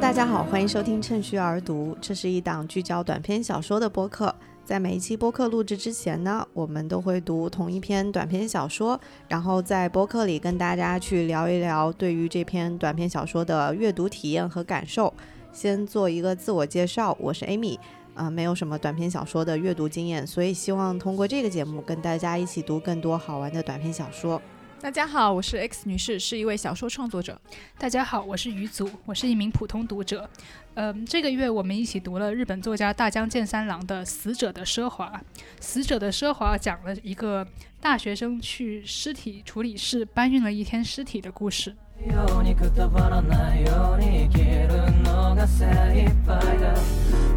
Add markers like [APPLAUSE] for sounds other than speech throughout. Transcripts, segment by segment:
大家好，欢迎收听趁虚而读，这是一档聚焦短篇小说的播客。在每一期播客录制之前呢，我们都会读同一篇短篇小说，然后在播客里跟大家去聊一聊对于这篇短篇小说的阅读体验和感受。先做一个自我介绍，我是 Amy，啊、没有什么短篇小说的阅读经验，所以希望通过这个节目跟大家一起读更多好玩的短篇小说。大家好，我是 X 女士，是一位小说创作者。大家好，我是鱼祖，我是一名普通读者。嗯，这个月我们一起读了日本作家大江健三郎的《死者的奢华》。《死者的奢华》讲了一个大学生去尸体处理室搬运了一天尸体的故事。ようにくたばらないように生きるのが精一杯だ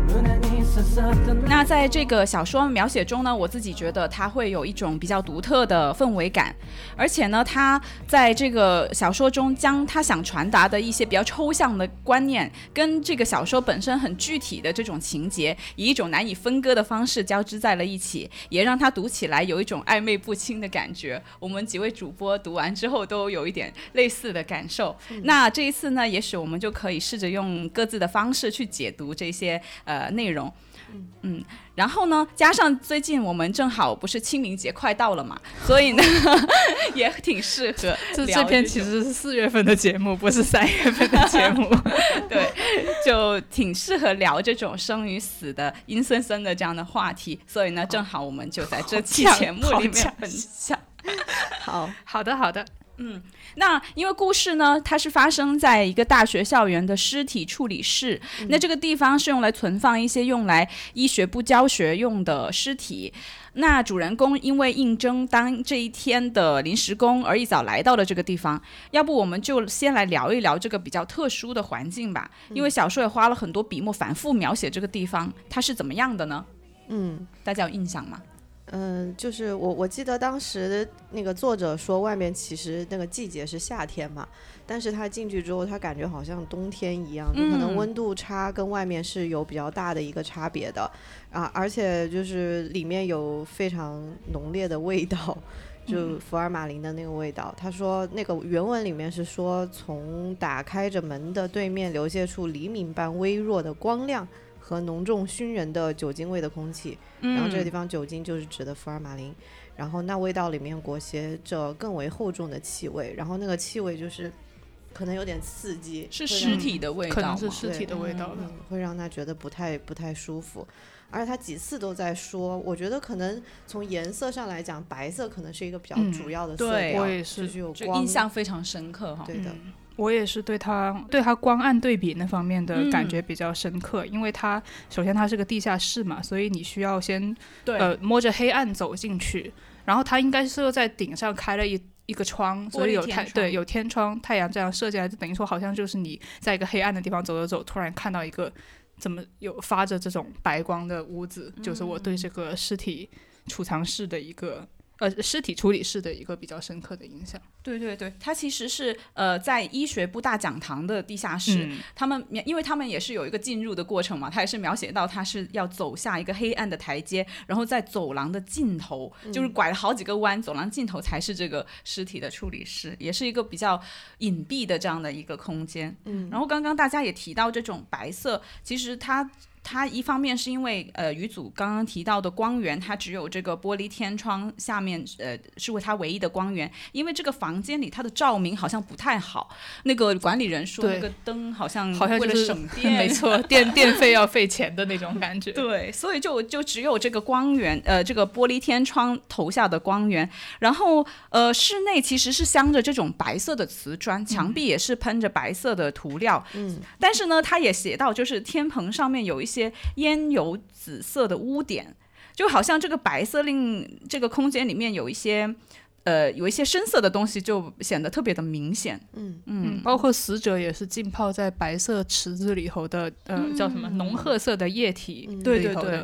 胸に刺さった那在这个小说描写中呢，我自己觉得它会有一种比较独特的氛围感，而且呢，他在这个小说中将他想传达的一些比较抽象的观念，跟这个小说本身很具体的这种情节，以一种难以分割的方式交织在了一起，也让他读起来有一种暧昧不清的感觉。我们几位主播读完之后都有一点类似的 感受。那这一次呢，也许我们就可以试着用各自的方式去解读这些呃内容。嗯，然后呢，加上最近我们正好不是清明节快到了嘛，所以呢，[LAUGHS] 也挺适合这聊这篇其实是四月份的节目，不是三月份的节目。对，就挺适合聊这种生与死的阴森森的这样的话题，所以呢，正好我们就在这期节目里面分享。好，好的，好的。那因为故事呢，它是发生在一个大学校园的尸体处理室，那这个地方是用来存放一些用来医学部教学用的尸体。那主人公因为应征当这一天的临时工而一早来到了这个地方，要不我们就先来聊一聊这个比较特殊的环境吧。因为小说也花了很多笔墨反复描写这个地方，它是怎么样的呢？嗯。大家有印象吗？嗯，就是我我记得当时那个作者说，外面其实那个季节是夏天嘛，但是他进去之后，他感觉好像冬天一样，就可能嗯。温度差跟外面是有比较大的一个差别的。啊，而且就是里面有非常浓烈的味道。就福尔马林的那个味道，他说那个原文里面是说，从打开着门的对面流泻出黎明般微弱的光亮和浓重熏人的酒精味的空气，然后这个地方酒精就是指的福尔马林，然后那味道里面裹挟着更为厚重的气味，然后那个气味就是可能有点刺激，是尸体的味道？可能是尸体的味道了。嗯，会让他觉得不太不太舒服。而且他几次都在说，我觉得可能从颜色上来讲，白色可能是一个比较嗯主要的色对调，我也是就有光，印象非常深刻哈。对的，嗯我也是对它对它光暗对比那方面的感嗯。觉比较深刻，因为它首先它是个地下室嘛，所以你需要先呃摸着黑暗走进去，然后它应该是在顶上开了一一个窗，所以有太对有天窗，太阳这样射进来，就等于说好像就是你在一个黑暗的地方走走走，突然看到一个怎么有发着这种白光的屋子，就是我对这个尸体储藏室的一个呃尸体处理室的一个比较深刻的影响。对对对，它其实是呃在医学部大讲堂的地下室，嗯他们描因为他们也是有一个进入的过程嘛，他也是描写到他是要走下一个黑暗的台阶，然后在走廊的尽头，就是拐了好几个弯，走廊尽头才是这个尸体的处理室，也是一个比较隐蔽的这样的一个空间。嗯，然后刚刚大家也提到这种白色，其实它。它一方面是因为呃，鱼组刚刚提到的光源，它只有这个玻璃天窗下面呃是为它唯一的光源，因为这个房间里它的照明好像不太好。那个管理人说，那个灯好像好像为了省 [LAUGHS] 电，没错，电电费要费钱的那种感觉。对，所以就就只有这个光源，呃，这个玻璃天窗投下的光源，然后呃，室内其实是镶着这种白色的瓷砖，墙壁也是喷着白色的涂料，嗯，但是呢，他也写到，就是天棚上面有一些烟油紫色的污点，就好像这个白色令这个空间里面有一些。呃，有一些深色的东西就显得特别的明显。嗯嗯，包括死者也是浸泡在白色池子里头的，呃，叫什么浓褐色的液体嗯对对对。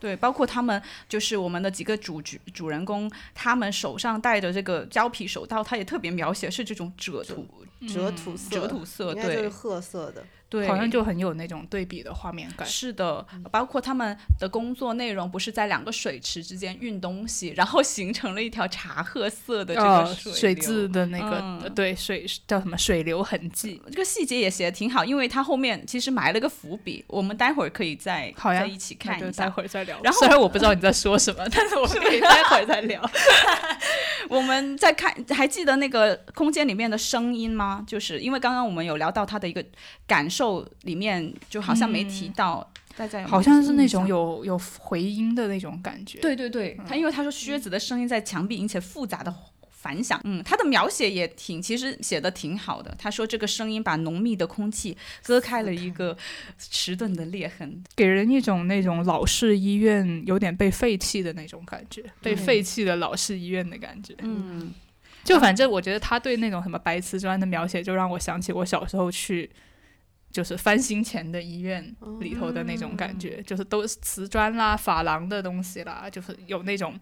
对，包括他们就是我们的几个主角主人公，他们手上戴着这个胶皮手套，他也特别描写是这种褶土折土色，赭土色，对褐色的，对，好像就很有那种对比的画面感。是的，包括他们的工作内容不是在两个水池之间运东西，然后形成了一条茶褐色的这个呃，水水流渍的那个、对水叫什么水流痕迹，这个细节也写的挺好，因为他后面其实埋了个伏笔，我们待会儿可以再好呀再一起看一下。会儿再聊。然后虽然我不知道你在说什么，[LAUGHS] 但是我们可以待会儿再聊。[LAUGHS] 我们再看，还记得那个空间里面的声音吗？就是因为刚刚我们有聊到他的一个感受，里面就好像没提到，大家有好像是那种有有回音的那种感觉。对对对，他因为他说靴子的声音在墙壁引起复杂的反响，嗯，他的描写也挺，其实写的挺好的。他说这个声音把浓密的空气割开了一个迟钝的裂痕，给人一种那种老式医院有点被废弃的那种感觉，被废弃的老式医院的感觉。嗯，就反正我觉得他对那种什么白瓷砖的描写，就让我想起我小时候去。就是翻新前的医院里头的那种感觉，就是都是瓷砖啦、珐琅的东西啦，就是有那种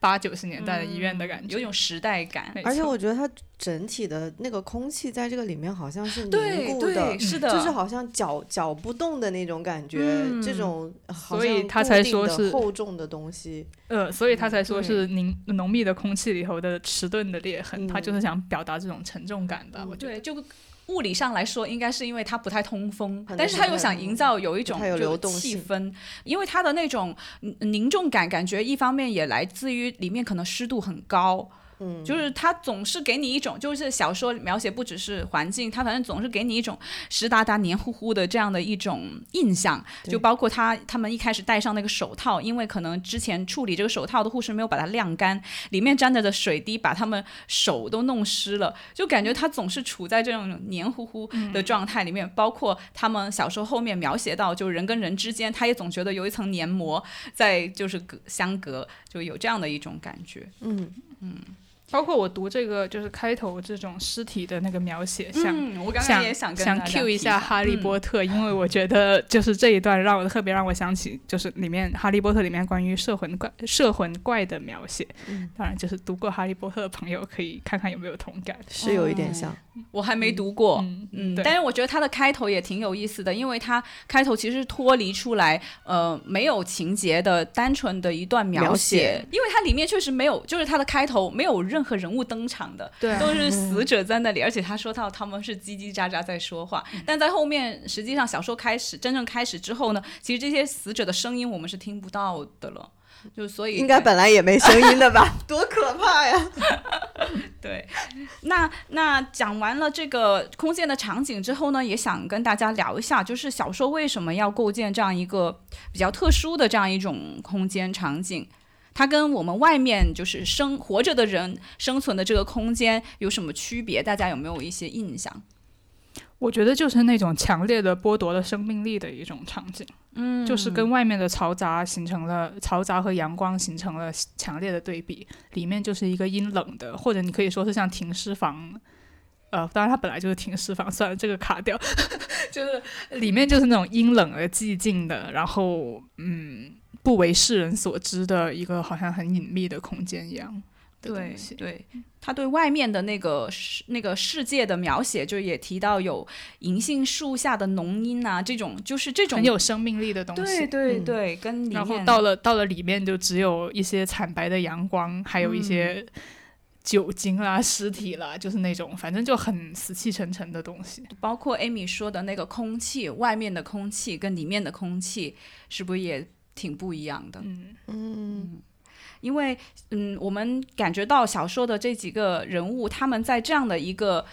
八九十年代的医院的感觉，有种时代感。而且我觉得它整体的那个空气在这个里面好像是凝对固的对，，是的，就是好像搅搅不动的那种感觉，嗯这种好所以像他才说是厚重的东西。呃，所以他才说是凝浓密的空气里头的迟钝的裂痕，他嗯就是想表达这种沉重感吧。我觉得对，就物理上来说，应该是因为它不太通风但是他又想营造有一种就流动气氛，因为它的那种嗯凝重感，感觉一方面也来自于里面可能湿度很高。嗯，就是他总是给你一种，就是小说描写不只是环境，他反正总是给你一种湿哒哒、黏糊糊的这样的一种印象。就包括他他们一开始戴上那个手套，因为可能之前处理这个手套的护士没有把它晾干，里面沾着的水滴把他们手都弄湿了，就感觉他总是处在这种黏糊糊的状态里面。包括他们小说后面描写到，就人跟人之间，他也总觉得有一层黏膜在就是隔相隔，就有这样的一种感觉。嗯嗯，包括我读这个就是开头这种尸体的那个描写，像嗯，我刚刚想也想跟想大家 cue 一下《哈利嗯波特》因为我觉得就是这一段让我特别让我想起，就是里面《哈利波特》里面关于摄魂怪、摄魂怪的描写。嗯当然，就是读过《哈利波特》的朋友可以看看有没有同感。是有一点像。我还没读过，嗯但是我觉得它的开头也挺有意思的，因为它开头其实是脱离出来，呃，没有情节的单纯的一段描描，写因为它里面确实没有，就是它的开头没有任何人物登场的，都是死者在那里，而且他说到他们是叽叽喳喳在说话，嗯但在后面实际上小说开始真正开始之后呢，其实这些死者的声音我们是听不到的了。就所以应该本来也没声音的吧？[LAUGHS] 多可怕呀！[LAUGHS] 对，那那讲完了这个空间的场景之后呢，也想跟大家聊一下，就是小说为什么要构建这样一个比较特殊的这样一种空间场景？它跟我们外面就是生活着的人生存的这个空间有什么区别？大家有没有一些印象？我觉得就是那种强烈的剥夺了生命力的一种场景，嗯，就是跟外面的嘈杂形成了嘈杂和阳光形成了强烈的对比，里面就是一个阴冷的，或者你可以说是像停尸房。呃，当然它本来就是停尸房，算了，这个卡掉，[LAUGHS] 就是里面就是那种阴冷而、寂静的，然后嗯，不为世人所知的一个好像很隐秘的空间一样的对东西。对，他对外面的那个世那个世界的描写，就也提到有银杏树下的浓荫啊，这种就是这种很有生命力的东西。对对嗯对，跟里然后到了到了里面，就只有一些惨白的阳光，还有一些酒精啦、尸体啦，就是那种反正就很死气沉沉的东西。包括艾米说的那个空气，外面的空气跟里面的空气，是不是也挺不一样的？嗯，嗯，因为，嗯，我们感觉到小说的这几个人物，他们在这样的一个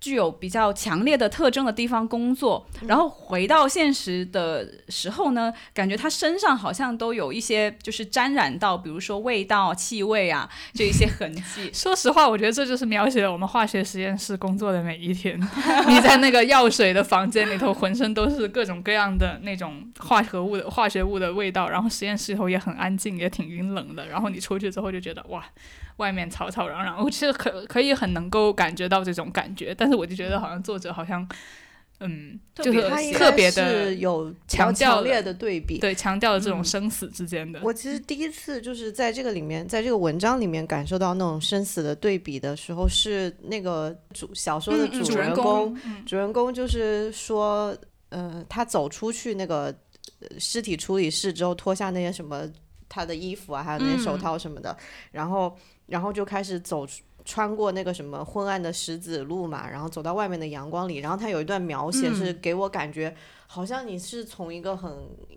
具有比较强烈的特征的地方工作，然后回到现实的时候呢，感觉他身上好像都有一些就是沾染到，比如说味道、气味啊这一些痕迹。[LAUGHS] 说实话，我觉得这就是描写了我们化学实验室工作的每一天。[LAUGHS] 你在那个药水的房间里头，浑身都是各种各样的那种化合物的化学物的味道，然后实验室里头也很安静，也挺阴冷的。然后你出去之后就觉得哇。外面吵吵嚷嚷，我其实可可以很能够感觉到这种感觉，但是我就觉得好像作者好像，嗯，特别就是他特别的是有强强烈的对比。对强调了这种嗯生死之间的。我其实第一次就是在这个里面，在这个文章里面感受到那种生死的对比的时候，是那个主小说的嗯嗯主主人人公，嗯主人公就是说，呃，他走出去那个呃尸体处理室之后，脱下那些什么他的衣服啊，还有那些手套什么的，然后然后就开始走出。穿过那个什么昏暗的石子路嘛，然后走到外面的阳光里，然后他有一段描写是给我感觉好像你是从一个很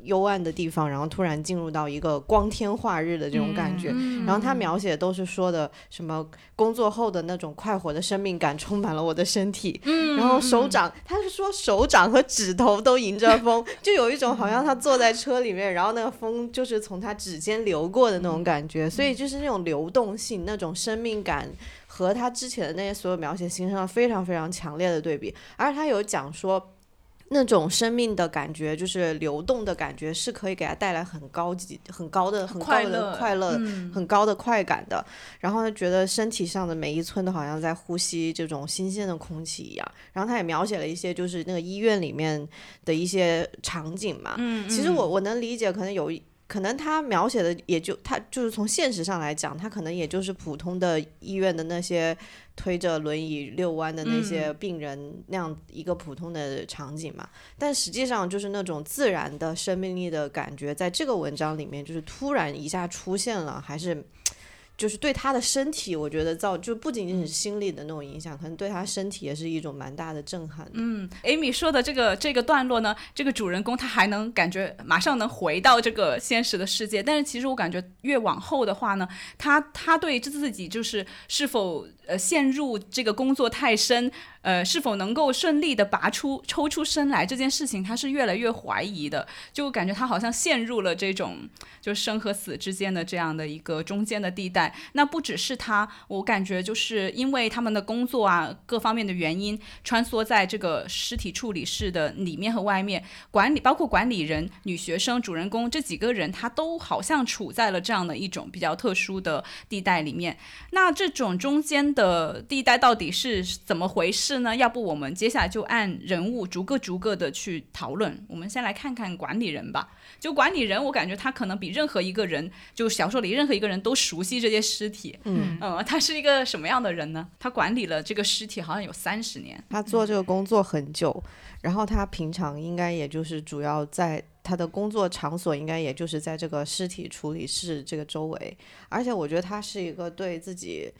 幽暗的地方，然后突然进入到一个光天化日的这种感觉。然后他描写都是说的什么工作后的那种快活的生命感充满了我的身体，然后手掌，他是说手掌和指头都迎着风，就有一种好像他坐在车里面，然后那个风就是从他指尖流过的那种感觉，所以就是那种流动性、那种生命感。和他之前的那些所有描写形成了非常非常强烈的对比，而他有讲说，那种生命的感觉，就是流动的感觉，是可以给他带来很高级、很高的、很高快乐的快乐、嗯很高的快感的。然后他觉得身体上的每一寸都好像在呼吸这种新鲜的空气一样。然后他也描写了一些就是那个医院里面的一些场景嘛。嗯，其实我我能理解，可能有一可能他描写的也就他就是从现实上来讲，他可能也就是普通的医院的那些推着轮椅遛弯的那些病人那样一个普通的场景嘛。但实际上就是那种自然的生命力的感觉，在这个文章里面就是突然一下出现了，还是。就是对他的身体，我觉得造就不仅仅是心理的那种影响，可能对他身体也是一种蛮大的震撼的。嗯，Amy 说的这个这个段落呢，这个主人公他还能感觉马上能回到这个现实的世界，但是其实我感觉越往后的话呢，他他对自己就是是否呃陷入这个工作太深，呃是否能够顺利的拔出抽出身来这件事情，他是越来越怀疑的，就感觉他好像陷入了这种就生和死之间的这样的一个中间的地带。那不只是他，我感觉就是因为他们的工作啊各方面的原因，穿梭在这个尸体处理室的里面和外面，管理包括管理人、女学生、主人公这几个人，他都好像处在了这样的一种比较特殊的地带里面。那这种中间的地带到底是怎么回事呢？要不我们接下来就按人物逐个逐个的去讨论。我们先来看看管理人吧。就管理人，我感觉他可能比任何一个人，就小说里任何一个人都熟悉这些尸体。嗯，呃，他是一个什么样的人呢？他管理了这个尸体好像有三十年。他做这个工作很久，然后他平常应该也就是主要在他的工作场所，应该也就是在这个尸体处理室这个周围。而且我觉得他是一个对自己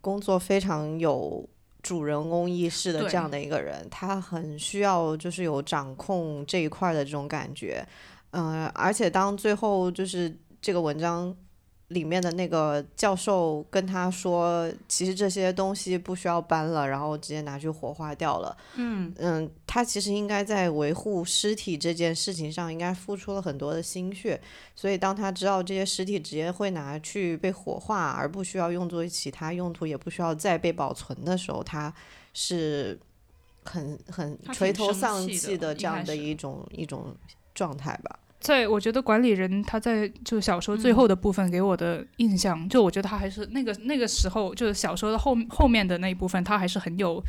工作非常有主人公意识的这样的一个人，他很需要就是有掌控这一块儿的这种感觉。嗯、而且当最后就是这个文章里面的那个教授跟他说，其实这些东西不需要搬了，然后直接拿去火化掉了。嗯嗯，他其实应该在维护尸体这件事情上，应该付出了很多的心血。所以当他知道这些尸体直接会拿去被火化，而不需要用作其他用途，也不需要再被保存的时候，他是很很垂头丧气的这样的一种一种状态吧。在我觉得管理人他在就小说最后的部分给我的印象，就我觉得他还是那个那个时候，就是小说的后后面的那一部分，他还是很有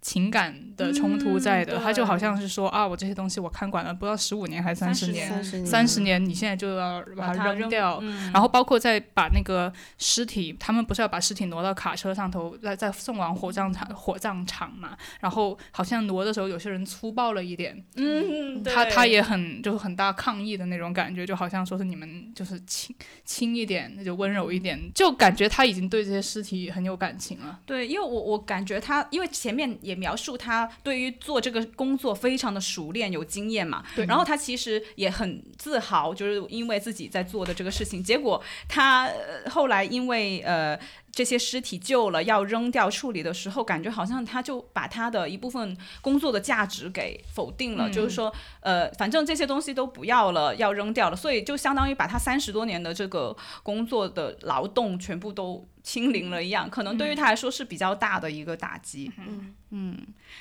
情感的冲突在的。嗯他就好像是说啊，我这些东西我看管了不知道十五年还是三十年，三十年，年你现在就要把它它扔掉。嗯然后包括再把那个尸体，他们不是要把尸体挪到卡车上头，再再送往火葬场火葬场嘛？然后好像挪的时候，有些人粗暴了一点，嗯，他他也很就是很大抗议的那种感觉，就好像说是你们就是轻轻一点，那就温柔一点，就感觉他已经对这些尸体很有感情了。对，因为我我感觉他，因为前面也描述他对于做这个工作非常的熟练有经验嘛，对然后他其实也很自豪，就是因为自己在做的这个事情，结果他、呃后来因为呃。这些尸体旧了要扔掉处理的时候，感觉好像他就把他的一部分工作的价值给否定了，嗯就是说，呃，反正这些东西都不要了，要扔掉了，所以就相当于把他三十多年的这个工作的劳动全部都清零了一样，可能对于他来说是比较大的一个打击。嗯嗯，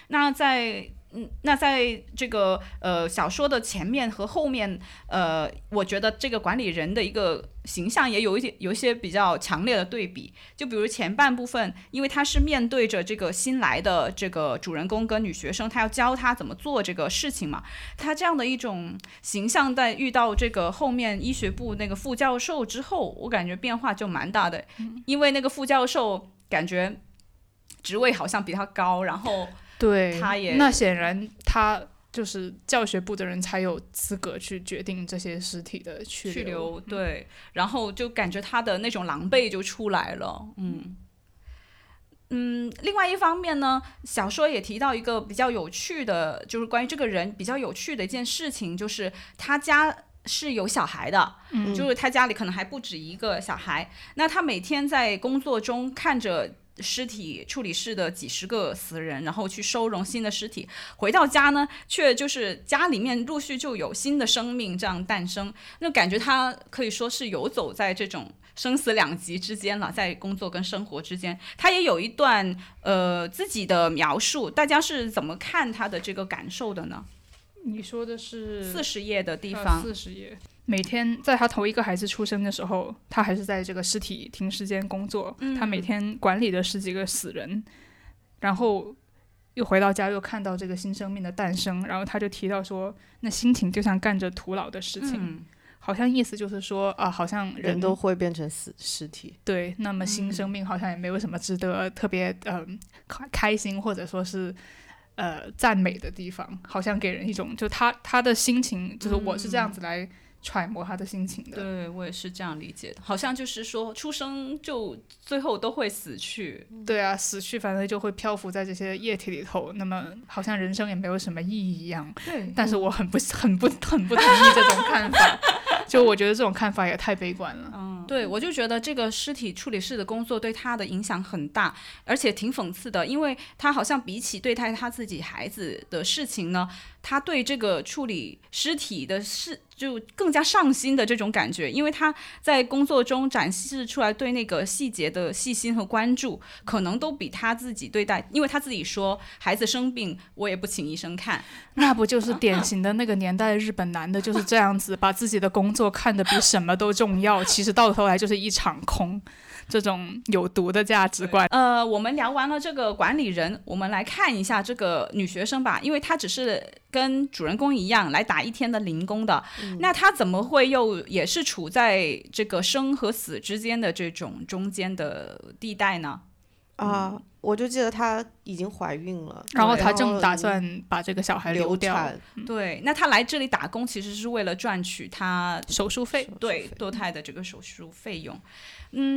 那在嗯，那在这个呃小说的前面和后面，呃，我觉得这个管理人的一个形象也有一点有一些比较强烈的对比。就比如前半部分，因为他是面对着这个新来的这个主人公跟女学生，他要教他怎么做这个事情嘛，他这样的一种形象，在遇到这个后面医学部那个副教授之后，我感觉变化就蛮大的，因为那个副教授感觉职位好像比他高，然后对，他也那显然他就是教学部的人才有资格去决定这些尸体的去去留。留，对，然后就感觉他的那种狼狈就出来了，嗯。嗯，另外一方面呢，小说也提到一个比较有趣的，就是关于这个人比较有趣的一件事情，就是他家是有小孩的，嗯就是他家里可能还不止一个小孩。那他每天在工作中看着尸体处理室的几十个死人，然后去收容新的尸体，回到家呢，却就是家里面陆续就有新的生命这样诞生，那感觉他可以说是游走在这种。生死两极之间了，在工作跟生活之间，他也有一段呃自己的描述，大家是怎么看他的这个感受的呢？你说的是四十页的地呃方，四十页。每天在他头一个孩子出生的时候，他还是在这个尸体停尸间工作。嗯他每天管理着十几个死人，然后又回到家，又看到这个新生命的诞生，然后他就提到说，那心情就像干着徒劳的事情，嗯好像意思就是说啊，好像人人都会变成死尸体。对，那么新嗯生命好像也没有什么值得特别嗯、开开心或者说是呃赞美的地方，好像给人一种就他他的心情，就是我是这样子来揣摩他的心情的。对我也是这样理解的，好像就是说出生就最后都会死去，对啊，死去反正就会漂浮在这些液体里头，那么好像人生也没有什么意义一样。对但是我很不很不很不同意这种看法，[LAUGHS] 就我觉得这种看法也太悲观了。嗯，对，我就觉得这个尸体处理室的工作对他的影响很大，而且挺讽刺的，因为他好像比起对待他自己孩子的事情呢，他对这个处理尸体的事就更加上心的这种感觉，因为他在工作中展示出来对那个细节的细心和关注，可能都比他自己对待，因为他自己说孩子生病，我也不请医生看，那不就是 [LAUGHS] 典型的那个年代的日本男的就是这样子，把自己的工作看得比什么都重要，其实到头来就是一场空，这种有毒的价值观。呃，我们聊完了这个管理人，我们来看一下这个女学生吧，因为她只是跟主人公一样来打一天的零工的，那她怎么会又也是处在这个生和死之间的这种中间的地带呢？啊，我就记得她已经怀孕了，然后她正打算把这个小孩流掉，流产，对，那她来这里打工其实是为了赚取她手术费。对堕胎的这个手术费用。嗯，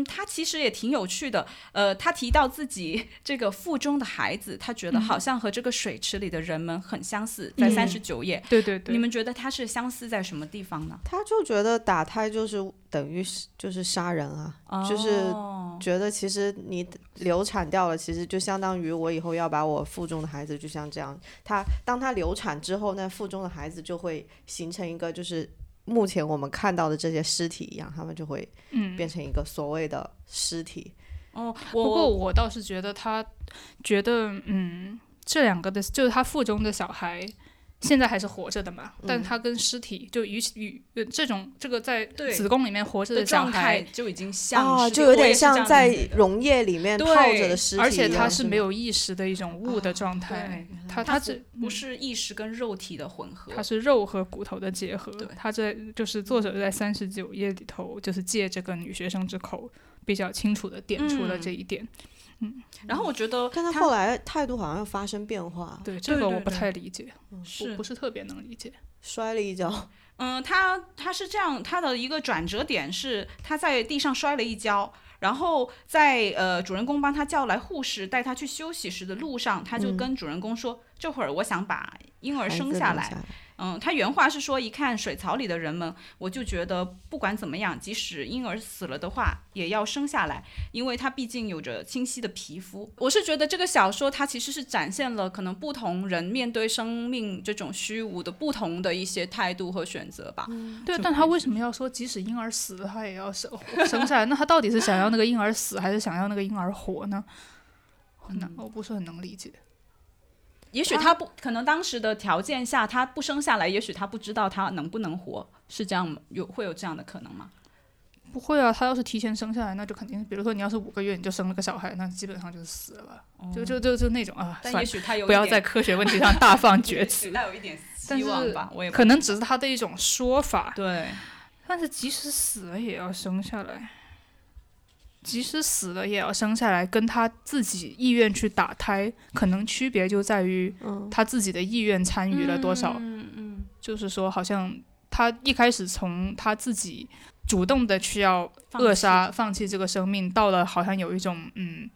他其实也挺有趣的。呃，他提到自己 [LAUGHS] 这个腹中的孩子，他觉得好像和这个水池里的人们很相似，在嗯三十九页。对对对，你们觉得他是相似在什么地方呢？他就觉得打胎就是等于是就是杀人啊，就是哦觉得其实你流产掉了，其实就相当于我以后要把我腹中的孩子就像这样，他当他流产之后，那腹中的孩子就会形成一个就是目前我们看到的这些尸体一样，他们就会嗯，变成一个所谓的尸体。哦，不过我我倒是觉得他觉得，嗯，这两个的，就是他腹中的小孩。现在还是活着的嘛，但嗯他跟尸体就与与呃这种这个在子宫里面活着的状态，就已经像啊，就有点像在溶液里面泡着的尸体，而且他是没有意识的一种物的状态对，他它只不是意识跟肉体的混合。它是肉和骨头的结合对。他在就是作者在三十九页里头，就是借这个女学生之口，比较清楚的点出了嗯。这一点。然后我觉得但他后来态度好像发生变化，对这个我不太理解，是我不是特别能理解。摔了一跤，[LAUGHS] 嗯，他他是这样，他的一个转折点是他在地上摔了一跤，然后在呃主人公帮他叫来护士带他去休息时的路上，他就嗯跟主人公说：“这会儿我想把婴儿生下来。下来。嗯，他原话是说：“一看水槽里的人们，我就觉得不管怎么样，即使婴儿死了的话，也要生下来，因为他毕竟有着清晰的皮肤。”我是觉得这个小说它其实是展现了可能不同人面对生命这种虚无的不同的一些态度和选择吧。对，但他为什么要说即使婴儿死了，他也要生 [LAUGHS] 生下来？那他到底是想要那个婴儿死，还是想要那个婴儿活呢？很难，我不是很能理解。也许他不可能当时的条件下他不生下来，也许他不知道他能不能活，是这样吗？有会有这样的可能吗？不会啊，他要是提前生下来，那就肯定，比如说你要是五个月你就生了个小孩，那基本上就是死了吧？就就就就那种啊，但也许他有不要在科学问题上大放厥词。[LAUGHS] 那有一点希望吧，我也可能只是他的一种说法，对。但是即使死了也要生下来。即使死了也要生下来，跟他自己意愿去打胎，可能区别就在于嗯，他自己的意愿参与了多少。嗯嗯就是说，好像他一开始从他自己主动的去要扼杀、放弃这个生命，到了好像有一种嗯，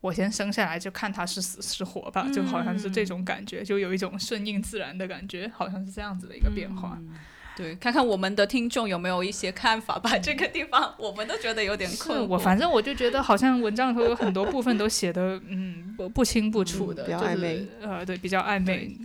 我先生下来就看他是死是活吧，就好像是这种感觉，就有一种顺应自然的感觉，好像是这样子的一个变化。嗯对，看看我们的听众有没有一些看法吧。这个地方我们都觉得有点困惑。我反正我就觉得好像文章里头有很多部分都写的嗯不不清不楚的，嗯比较就是暧昧呃对比较暧昧。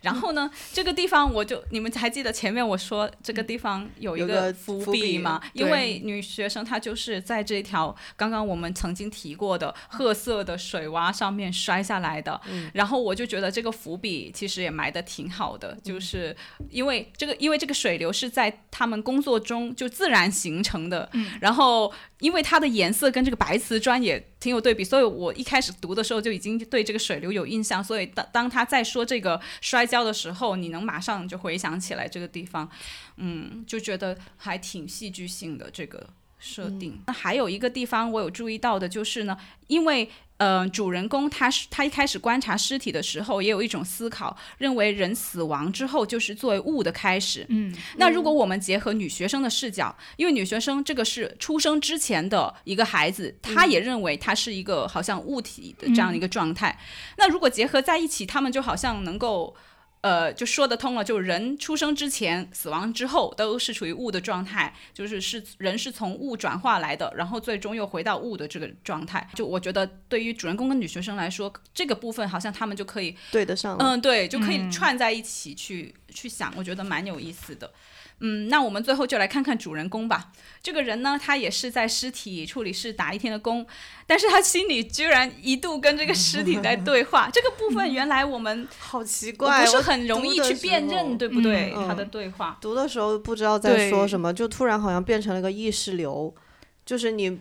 然后呢，这个地方我就你们还记得前面我说这个地方有一个个伏伏笔吗？因为女学生她就是在这条刚刚我们曾经提过的褐色的水洼上面摔下来的。嗯然后我就觉得这个伏笔其实也埋的挺好的，就是因为这个因为这个水流是在他们工作中就自然形成的，嗯。然后因为它的颜色跟这个白瓷砖也挺有对比，所以我一开始读的时候就已经对这个水流有印象，所以当当他在说这个摔跤的时候，你能马上就回想起来这个地方，嗯，就觉得还挺戏剧性的这个设定。那还有一个地方我有注意到的就是呢，因为呃，主人公他是他一开始观察尸体的时候，也有一种思考，认为人死亡之后就是作为物的开始。嗯，那如果我们结合女学生的视角，因为女学生这个是出生之前的一个孩子，她也认为她是一个好像物体的这样的一个状态。那如果结合在一起，他们就好像能够。呃，就说得通了，就人出生之前、死亡之后都是处于物的状态，就是是人是从物转化来的，然后最终又回到物的这个状态。就我觉得，对于主人公跟女学生来说，这个部分好像他们就可以对得上了。嗯，对，就可以嗯串在一起去、去想，我觉得蛮有意思的。嗯，那我们最后就来看看主人公吧。这个人呢，他也是在尸体处理室打一天的工，但是他心里居然一度跟这个尸体在对话。这个部分原来我们好奇怪不怪，是很容易去辨认，对不对？嗯他的对话。读的时候不知道在说什么，就突然好像变成了个意识流，就是你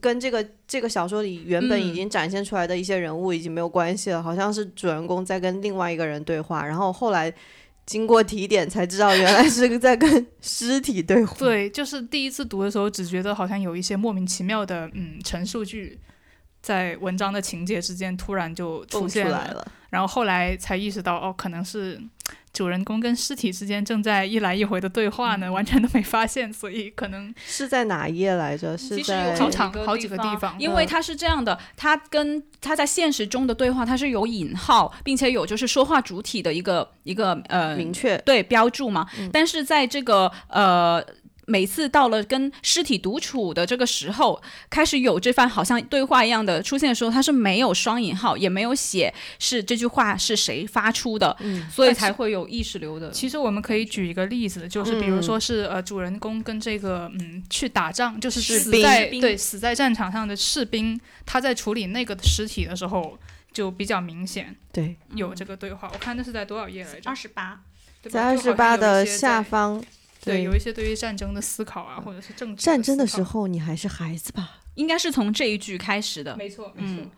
跟这个这个小说里原本已嗯经展现出来的一些人物已经没有关系了，好像是主人公在跟另外一个人对话，然后后来经过提点才知道原来是在跟尸体对话。对，就是第一次读的时候，只觉得好像有一些莫名其妙的嗯陈述句，在文章的情节之间突然就出现来了，然后后来才意识到，哦，可能是主人公跟尸体之间正在一来一回的对话呢，完全都没发现，所以可能 [LAUGHS] 是在哪一页来着？是其实有在经好几个常好几个地方嗯因为他是这样的，他跟他在现实中的对话，他是有引号，并且有就是说话主体的一个一个呃明确对标注嘛。嗯但是在这个呃。每次到了跟尸体独处的这个时候，开始有这番好像对话一样的出现的时候，他是没有双引号，也没有写是这句话是谁发出的，嗯所以才会有意识流的。其实我们可以举一个例子，就是比如嗯说是呃主人公跟这个嗯去打仗，就是士兵死在对死在战场上的士兵，他在处理那个尸体的时候就比较明显对，有这个对话。我看那是在多少页来着二？十八，在二十八的下方，对，有一些对于战争的思考啊，或者是政治战争的，时候你还是孩子吧？应该是从这一句开始的。没错，没嗯错。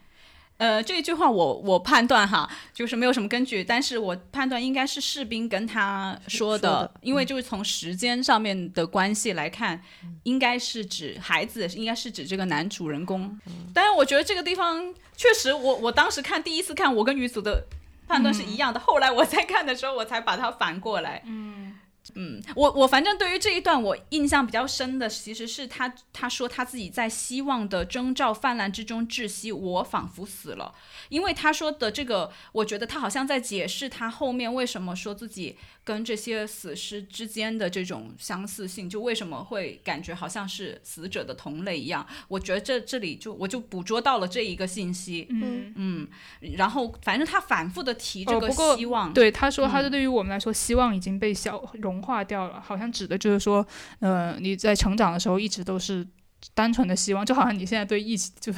呃，这一句话我我判断哈，就是没有什么根据，但是我判断应该是士兵跟他说的，说的因为就是从时间上面的关系来看，应该是指孩子，应该是指这个男主人公。但是我觉得这个地方确实我，我当时看第一次看，我跟女主的判断是一样的，后来我在看的时候，我才把它反过来。嗯嗯，我我反正对于这一段我印象比较深的，其实是他他说他自己在希望的征兆泛滥之中窒息，我仿佛死了。因为他说的这个，我觉得他好像在解释他后面为什么说自己跟这些死尸之间的这种相似性，就为什么会感觉好像是死者的同类一样。我觉得这这里就我就捕捉到了这一个信息，嗯，嗯，然后反正他反复的提这个希望，对，他说他嗯是对于我们来说，希望已经被消融化掉了，好像指的就是说，呃，你在成长的时候一直都是。单纯的希望，就好像你现在对疫情，就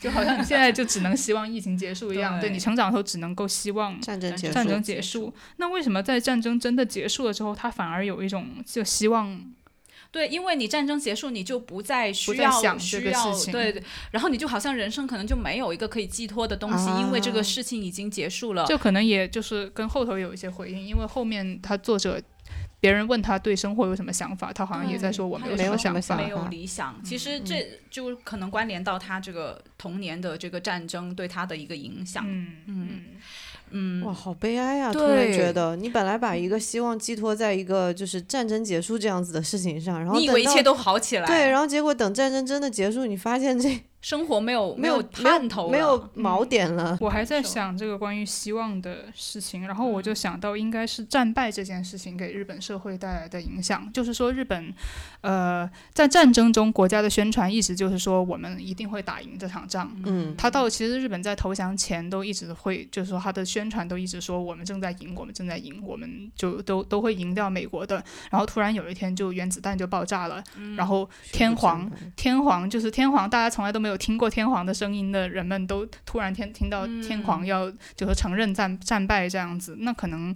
就好像你现在就只能希望疫情结束一样，[LAUGHS] 对对你成长的时候只能够希望战争结束，战争结结束。那为什么在战争真的结束了之后，他反而有一种就希望？对，因为你战争结束，你就不再需要想这个事情对对，然后你就好像人生可能就没有一个可以寄托的东西，因为这啊个事情已经结束了。就可能也就是跟后头有一些回应，因为后面他作者别人问他对生活有什么想法，他好像也在说我没有想法。没有理想。其实这就可能关联到他这个童年的这个战争对他的一个影响。嗯嗯嗯，嗯，哇，好悲哀啊！突然觉得，你本来把一个希望寄托在一个就是战争结束这样子的事情上，然后等到你以为一切都好起来，对，然后结果等战争真的结束，你发现这生活没有没有有盼头了，没有锚点了。我还在想这个关于希望的事情，然后我就想到应该是战败这件事情给日本社会带来的影响，就是说日本，呃，在战争中国家的宣传一直就是说我们一定会打赢这场仗。嗯，他到其实日本在投降前都一直会，就是说他的宣传都一直说我们正在赢，我们正在赢，我们就都都会赢掉美国的。然后突然有一天就原子弹就爆炸了，然后天皇天皇就是天皇，大家从来都没有听过天皇的声音的人们都突然听听到天皇要就是承认战战败这样子，那可能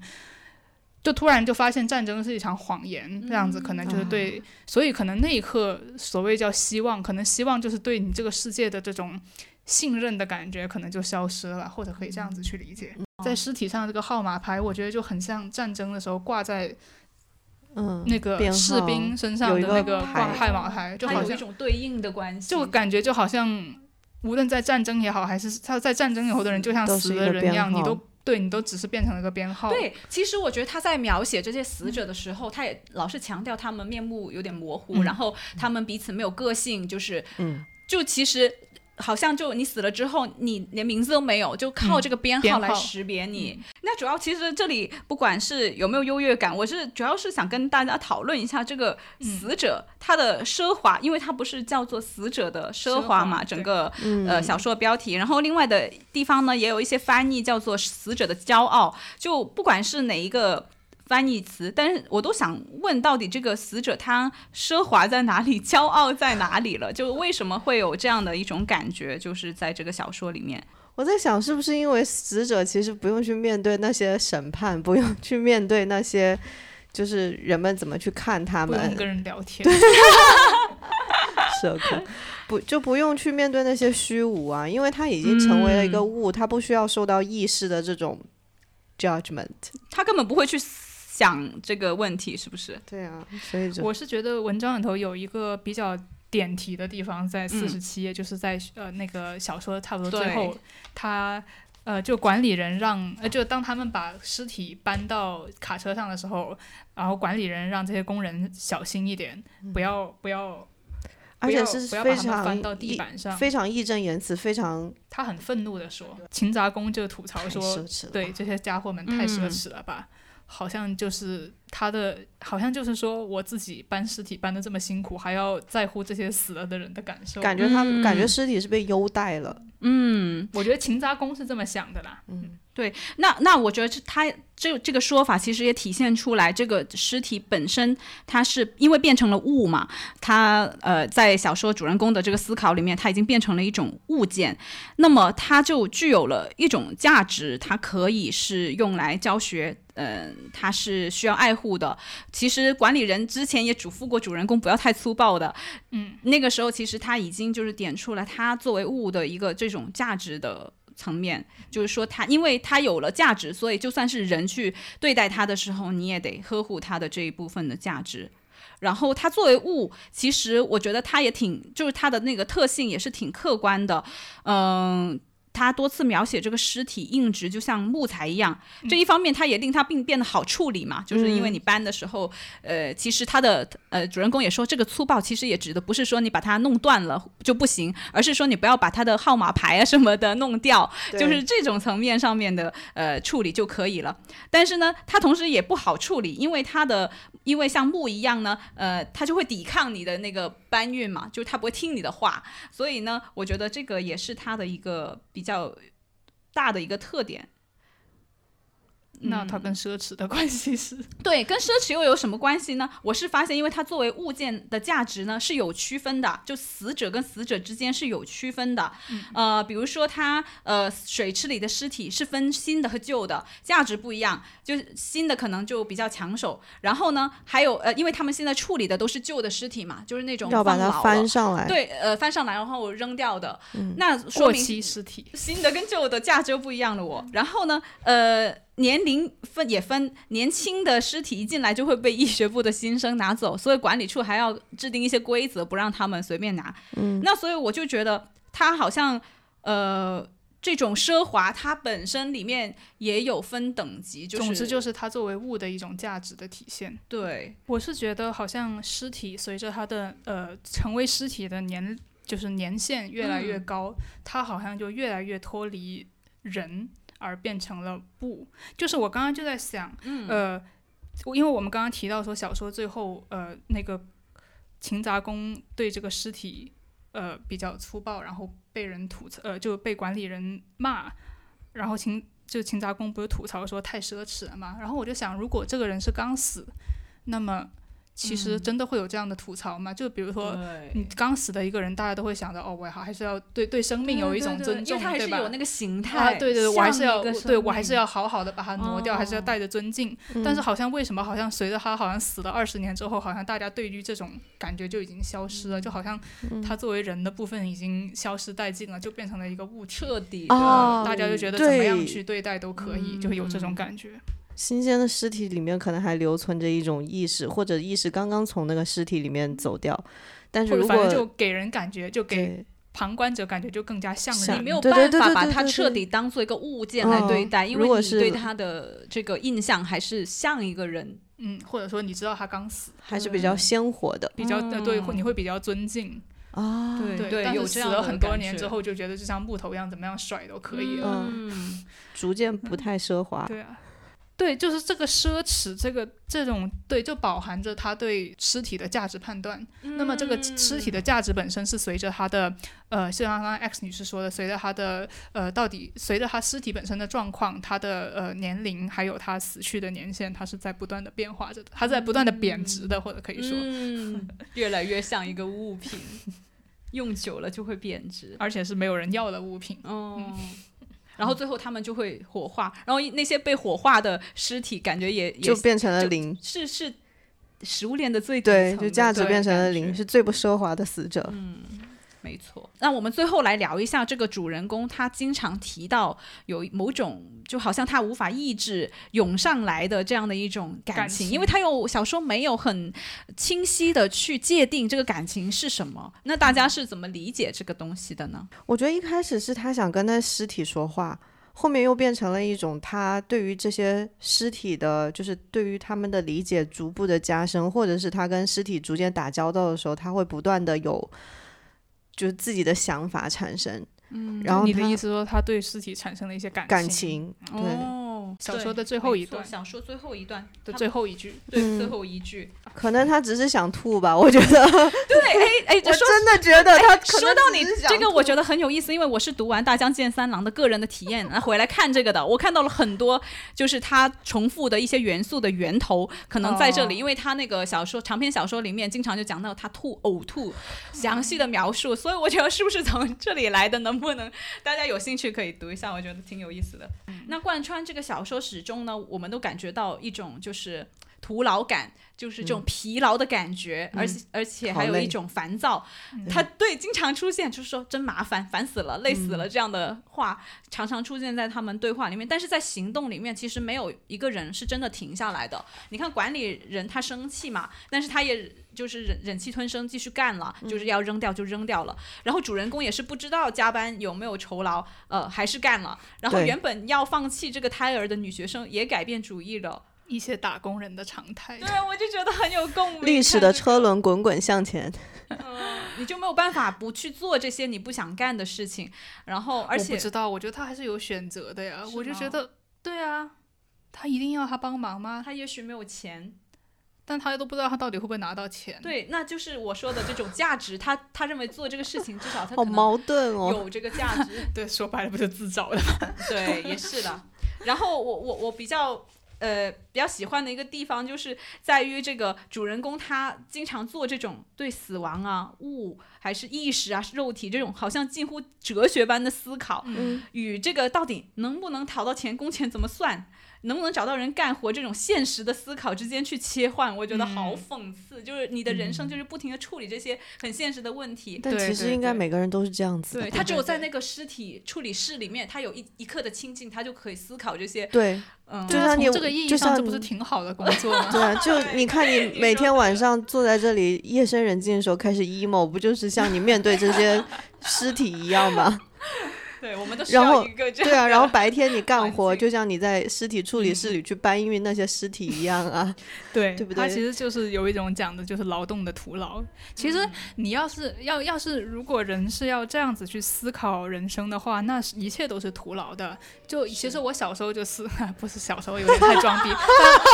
就突然就发现战争是一场谎言，这样子可能就是对，所以可能那一刻所谓叫希望，可能希望就是对你这个世界的这种信任的感觉可能就消失了，或者可以这样子去理解。在尸体上的这个号码牌，我觉得就很像战争的时候挂在嗯，那个士兵身上的那个牌号码牌，就好像一种对应的关系，就感觉就好像，无论在战争也好，还是他在战争以后的人，就像死的人一样，你都对你都只是变成了个编号。对，其实我觉得他在描写这些死者的时候，他也老是强调他们面目有点模糊，嗯然后他们彼此没有个性，就是，嗯就其实。好像就你死了之后，你连名字都没有，就靠嗯这个编编号号来识别你。那主要其实这里不管是有没有优越感，我是主要是想跟大家讨论一下这个死者、他的奢华，因为他不是叫做死者的奢华嘛，华整个嗯呃小说的标题。然后另外的地方呢，也有一些翻译叫做死者的骄傲，就不管是哪一个。翻译词，但是我都想问，到底这个死者他奢华在哪里，骄傲在哪里了？就为什么会有这样的一种感觉，就是在这个小说里面，我在想，是不是因为死者其实不用去面对那些审判，不用去面对那些，就是人们怎么去看他们，跟人聊天。[LAUGHS] 社恐，不就不用去面对那些虚无啊，因为他已经成为了一个物，他不需要受到意识的这种 judgment。他根本不会去想这个问题，是不是？对啊，所以就我是觉得文章里头有一个比较点题的地方，在四嗯十七页，就是在呃那个小说差不多最后，他呃就管理人让呃就当他们把尸体搬到卡车上的时候，然后管理人让这些工人小心一点，不要不要。而且是非常把他们翻到地板上，非常义正言辞，非常他很愤怒的说，勤杂工就吐槽说。对这些家伙们太奢嗯侈了吧？好像就是他的，好像就是说我自己搬尸体搬的这么辛苦，还要在乎这些死了的人的感受。感觉他们、感觉嗯尸体是被优待了。嗯，我觉得勤杂工是这么想的啦。嗯，对那那我觉得这他这这个说法其实也体现出来，这个尸体本身它是因为变成了物嘛，它呃在小说主人公的这个思考里面，它已经变成了一种物件，那么它就具有了一种价值，它可以是用来教学。嗯，它是需要爱护的。其实管理人之前也嘱咐过主人公不要太粗暴的。嗯，那个时候其实他已经就是点出了他作为物的一个这种价值的层面，就是说它因为它有了价值，所以就算是人去对待它的时候，你也得呵护它的这一部分的价值。然后它作为物，其实我觉得它也挺，就是它的那个特性也是挺客观的，嗯。他多次描写这个尸体硬直，就像木材一样。这一方面，它也令它并变得好处理嘛，就是因为你搬的时候，呃，其实他的呃主人公也说，这个粗暴其实也指的不是说你把它弄断了就不行，而是说你不要把它的号码牌啊什么的弄掉，就是这种层面上面的呃处理就可以了。但是呢，它同时也不好处理，因为它的因为像木一样呢，呃，它就会抵抗你的那个搬运嘛，就它不会听你的话，所以呢，我觉得这个也是它的一个比较大的一个特点。那它跟奢侈的关系是？[LAUGHS] 对，跟奢侈又有什么关系呢？我是发现，因为它作为物件的价值呢是有区分的，就死者跟死者之间是有区分的。呃，比如说它呃水池里的尸体是分新的和旧的，价值不一样，就是新的可能就比较抢手。然后呢，还有呃，因为他们现在处理的都是旧的尸体嘛，就是那种要把它翻上来。对，呃，翻上来然后扔掉的，嗯那说期尸体，新的跟旧的价值又不一样了我。然后呢，呃，年龄分也分，年轻的尸体一进来就会被医学部的新生拿走，所以管理处还要制定一些规则，不让他们随便拿。嗯，那所以我就觉得它好像呃。这种奢华，它本身里面也有分等级，就是总之就是它作为物的一种价值的体现。对，我是觉得好像尸体随着它的呃成为尸体的年就是年限越来越嗯高，它好像就越来越脱离人，而变成了不。就是我刚刚就在想，嗯呃，我因为我们刚刚提到说小说最后呃那个勤杂工对这个尸体呃比较粗暴，然后被人吐槽，呃就被管理人骂，然后勤就勤杂工不是吐槽说太奢侈了嘛，然后我就想，如果这个人是刚死，那么其实嗯真的会有这样的吐槽吗？就比如说。你刚死的一个人，大家都会想到哦，我还是要对对生命有一种尊重，因为它还对吧？是有那个形态，啊，对对对，我还是要对我还是要好好的把它挪掉，还是要哦带着尊敬。嗯但是好像为什么好像随着他好像死了二十年之后，好像大家对于这种感觉就已经消失了，就好像嗯他作为人的部分已经消失殆尽了，就变成了一个物。彻底的，哦大家就觉得怎么样去对待都可以，就会有这种嗯感觉。新鲜的尸体里面可能还留存着一种意识，或者意识刚刚从那个尸体里面走掉。但是如或者反正就给人感觉，就给旁观者感觉就更加像了。你没有办法把它彻底当做一个物件来对嗯待，因如果是为你对他的这个印象还是像一个人。嗯，或者说你知道他刚死，还是比较鲜活的比较呃对，你会比较尊敬。啊。对对，但有是死了这样的很多年之后，就觉得就像木头一样，怎么样甩都可以了。嗯，逐渐不太奢华。对啊，对，就是这个奢侈，这个这种对，就饱含着他对尸体的价值判断。那么这个尸体的价值本身是随着他的呃，就像刚刚 X 女士说的，随着他的呃，到底随着他尸体本身的状况，他的呃年龄，还有他死去的年限，它是在不断的变化着的，它在不断的贬值的，或者可以说。嗯，越来越像一个物品，用久了就会贬值。而且是没有人要的物品，哦。然后最后他们就会火化，然后那些被火化的尸体感觉也也就变成了零，是是食物链的最底对，层的就价值变成了零，是最不奢华的死者。没错，那我们最后来聊一下这个主人公，他经常提到有某种就好像他无法抑制涌上来的这样的一种感感情，情因为他有小说没有很清晰的去界定这个感情是什么。那大家是怎么理解这个东西的呢？我觉得一开始是他想跟那尸体说话，后面又变成了一种他对于这些尸体的，就是对于他们的理解逐步的加深，或者是他跟尸体逐渐打交道的时候，他会不断的有就是自己的想法产生。嗯，然后你的意思说他对尸体产生了一些感感情。情，对，哦，对小说的最后一段想说最后一段的最后一句，对、嗯最后一句，可能他只是想吐吧，我觉得，对，哎 [LAUGHS] 哎，我真的觉得他说到你这个，我觉得很有意思，因为我是读完大江健三郎的个人的体验，然后回来看这个的，我看到了很多就是他重复的一些元素的源头，可能在这里，哦因为他那个小说长篇小说里面经常就讲到他吐呕吐，详细的描述，所以我觉得是不是从这里来的？能不能大家有兴趣可以读一下？我觉得挺有意思的。那贯穿这个小小说始终呢，我们都感觉到一种就是徒劳感，就是这种疲劳的感觉，而且而且还有一种烦躁。他对经常出现，就是说真麻烦，烦死了，累死了这样的话，常常出现在他们对话里面。但是在行动里面，其实没有一个人是真的停下来的。你看管理人他生气嘛，但是他也就是忍忍气吞声继续干了，就是要扔掉就扔掉了。然后主人公也是不知道加班有没有酬劳，呃，还是干了。然后原本要放弃这个胎儿的女学生也改变主意了。一些打工人的常态。对，我就觉得很有共鸣。历史的车轮滚滚向前。你就没有办法不去做这些你不想干的事情，然后而我且不知道，我觉得他还是有选择的呀。我就觉得，对啊，他一定要他帮忙吗？他也许没有钱，但他都不知道他到底会不会拿到钱。对，那就是我说的这种价值，他他认为做这个事情至少他好矛盾哦。有这个价值，[LAUGHS] 对，说白了不就自找的吗？对，也是的。然后我我我比较。呃，比较喜欢的一个地方就是在于这个主人公他经常做这种对死亡啊、物还是意识啊、肉体这种好像近乎哲学般的思考，嗯，与这个到底能不能讨到钱、工钱怎么算，能不能找到人干活这种现实的思考之间去切换，我觉得好讽刺。就是你的人生就是不停的处理这些很现实的问题。但其实应该每个人都是这样子的对吧。他只有在那个尸体处理室里面，他有一一刻的清静，他就可以思考这些。对嗯，对啊，就像你从这个意义上，就像这不是挺好的工作吗？[LAUGHS] 对啊，就 [LAUGHS] 你看你你每天晚上坐在这里夜深人静的时候开始 emo，不就是像你面对这些尸体一样吗？对，我们都需要一个这样对啊，然后白天你干活，就像你在尸体处理室里去搬运那些尸体一样啊。[LAUGHS] 对，对不对它其实就是有一种讲的就是劳动的徒劳。其实你要是要要是如果人是要这样子去思考人生的话，那是一切都是徒劳的。就其实我小时候就是 [LAUGHS] 不是小时候有点太装逼，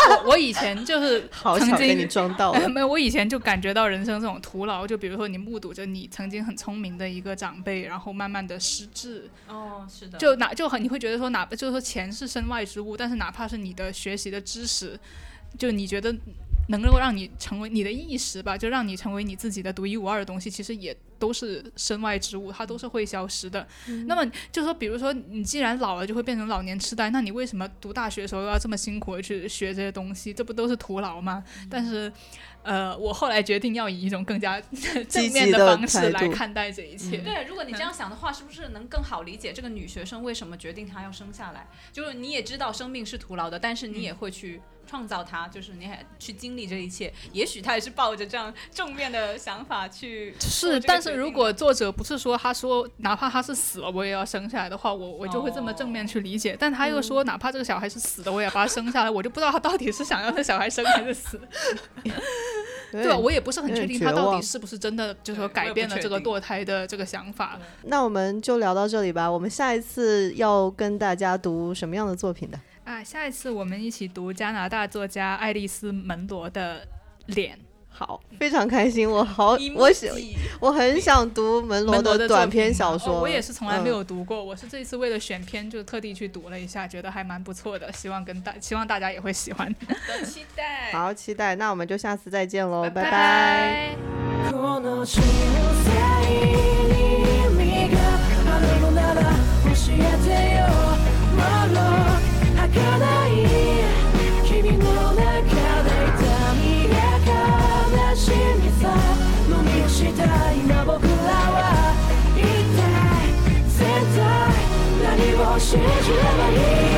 但 [LAUGHS] 我我以前就是好曾经巧给你装到了。没有，我以前就感觉到人生这种徒劳，就比如说你目睹着你曾经很聪明的一个长辈，然后慢慢的失智，哦，是的，就哪就很你会觉得说哪就是说钱是身外之物，但是哪怕是你的学习的知识，就你觉得能够让你成为你的意识吧，就让你成为你自己的独一无二的东西，其实也都是身外之物，它都是会消失的。那么就说，比如说你既然老了就会变成老年痴呆，那你为什么读大学的时候要这么辛苦的去学这些东西？这不都是徒劳吗？但是。呃，我后来决定要以一种更加 [LAUGHS] 正面极的方式来看待这一切。对，如果你这样想的话，是不是能更好理解这个女学生为什么决定她要生下来？就是你也知道生命是徒劳的，但是你也会去创造它，就是你还去经历这一切。也许她也是抱着这样正面的想法去是，但是如果作者不是说他说哪怕他是死了我也要生下来的话，我我就会这么正面去理解。但他又说哪怕这个小孩是死的，我也把他生下来，我就不知道他到底是想要这小孩生还是死，[LAUGHS] 对吧？我也不是很确定他到底是不是真的就是说改变了这个堕胎的这个想法。那我们就聊到这里吧。我们下一次要跟大家读什么样的作品的？啊，下一次我们一起读加拿大作家爱丽丝·门罗的《脸》。好，非常开心，我好，我喜，我很想读门罗的短篇小说。我也是从来没有读过，我是这次为了选片就特地去读了一下，觉得还蛮不错的，希望跟大，希望大家也会喜欢。期待，好期待，那我们就下次再见喽，拜拜。失去了意义。